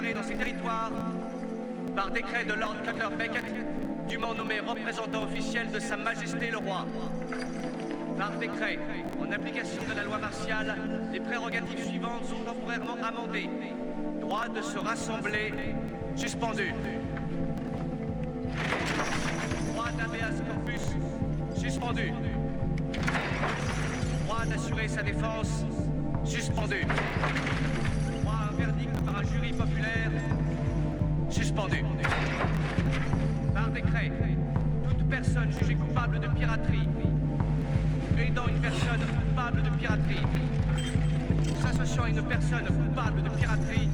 dans ces territoires par décret de Lord Cutler Beckett, dûment nommé représentant officiel de Sa Majesté le Roi. Par décret, en application de la loi martiale, les prérogatives suivantes sont temporairement amendées. Droit de se rassembler, suspendu. Droit d'habeas corpus, suspendu. Droit d'assurer sa défense, suspendu. Verdict par un jury populaire, suspendu. Par décret, toute personne jugée coupable de piraterie, aidant une personne coupable de piraterie, s'associant à une personne coupable de piraterie,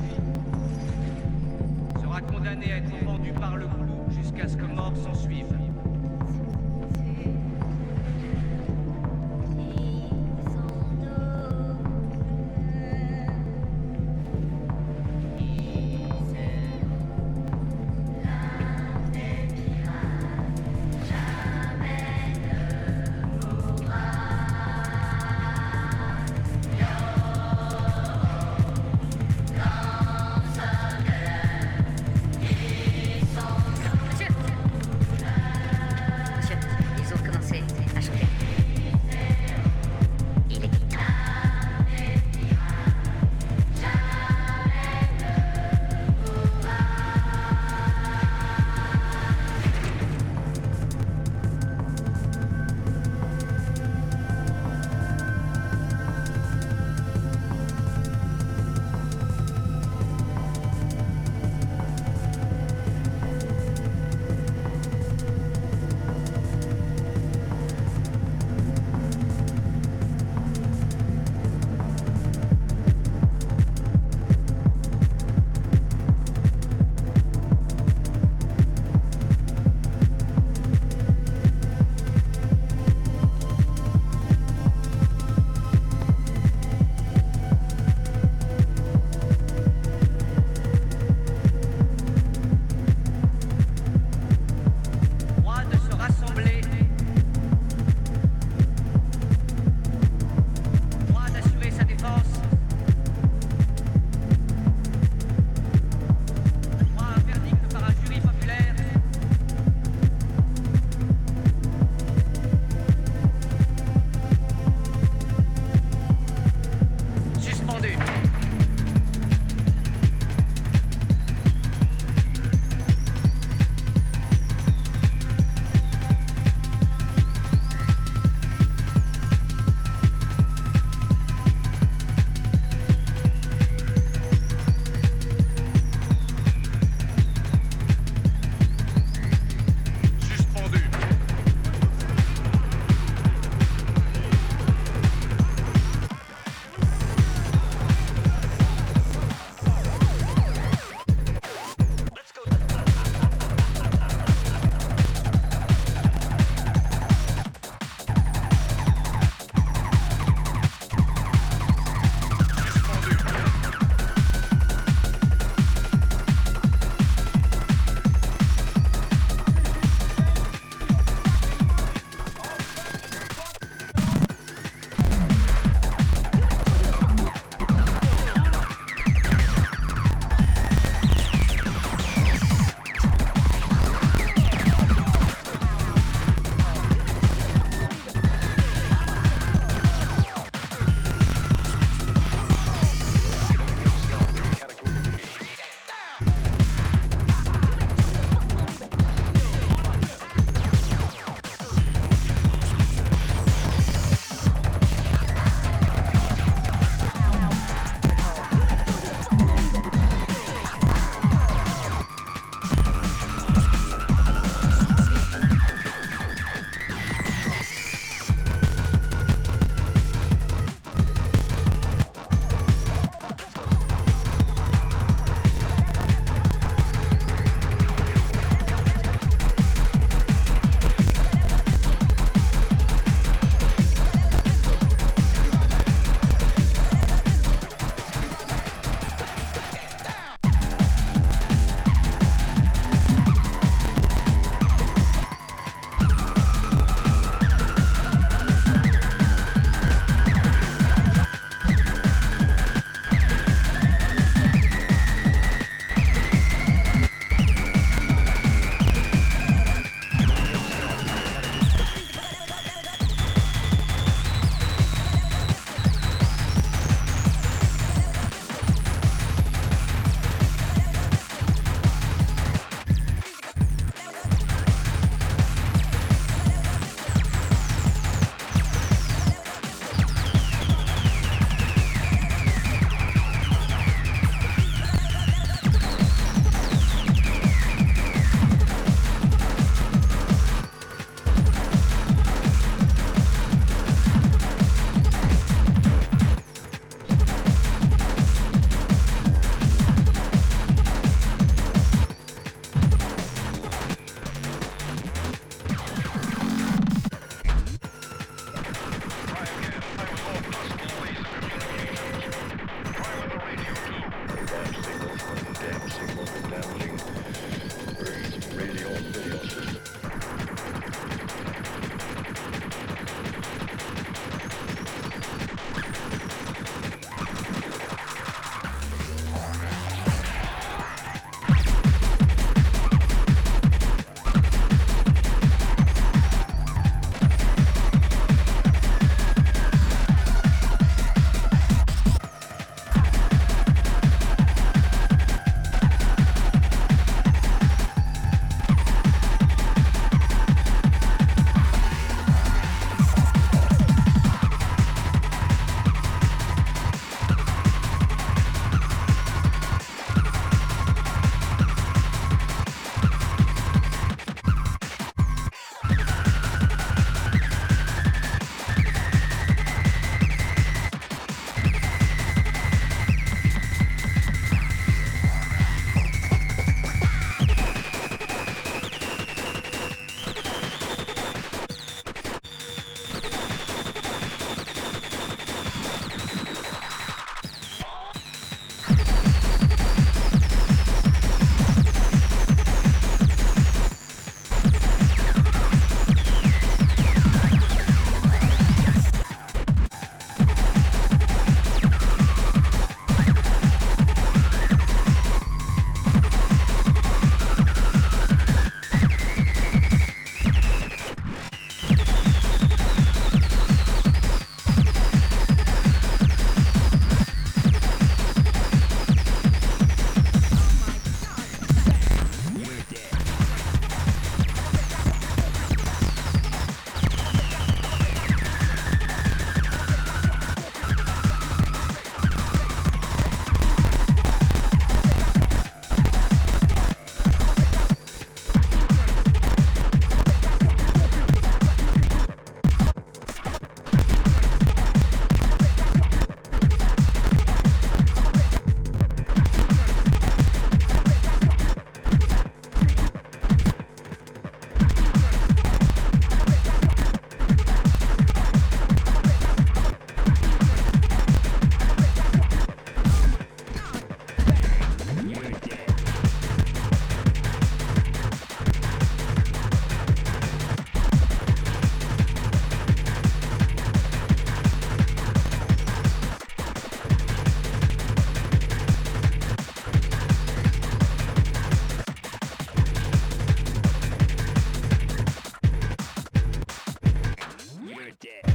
dead.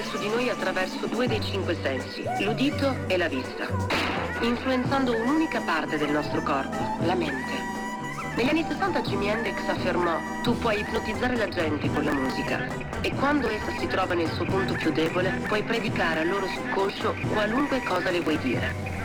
Agire su di noi attraverso due dei cinque sensi, l'udito e la vista, influenzando un'unica parte del nostro corpo, la mente. Negli anni 60 Jimi Hendrix affermò tu puoi ipnotizzare la gente con la musica e quando essa si trova nel suo punto più debole puoi predicare al loro subconscio qualunque cosa le vuoi dire.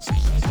Thank.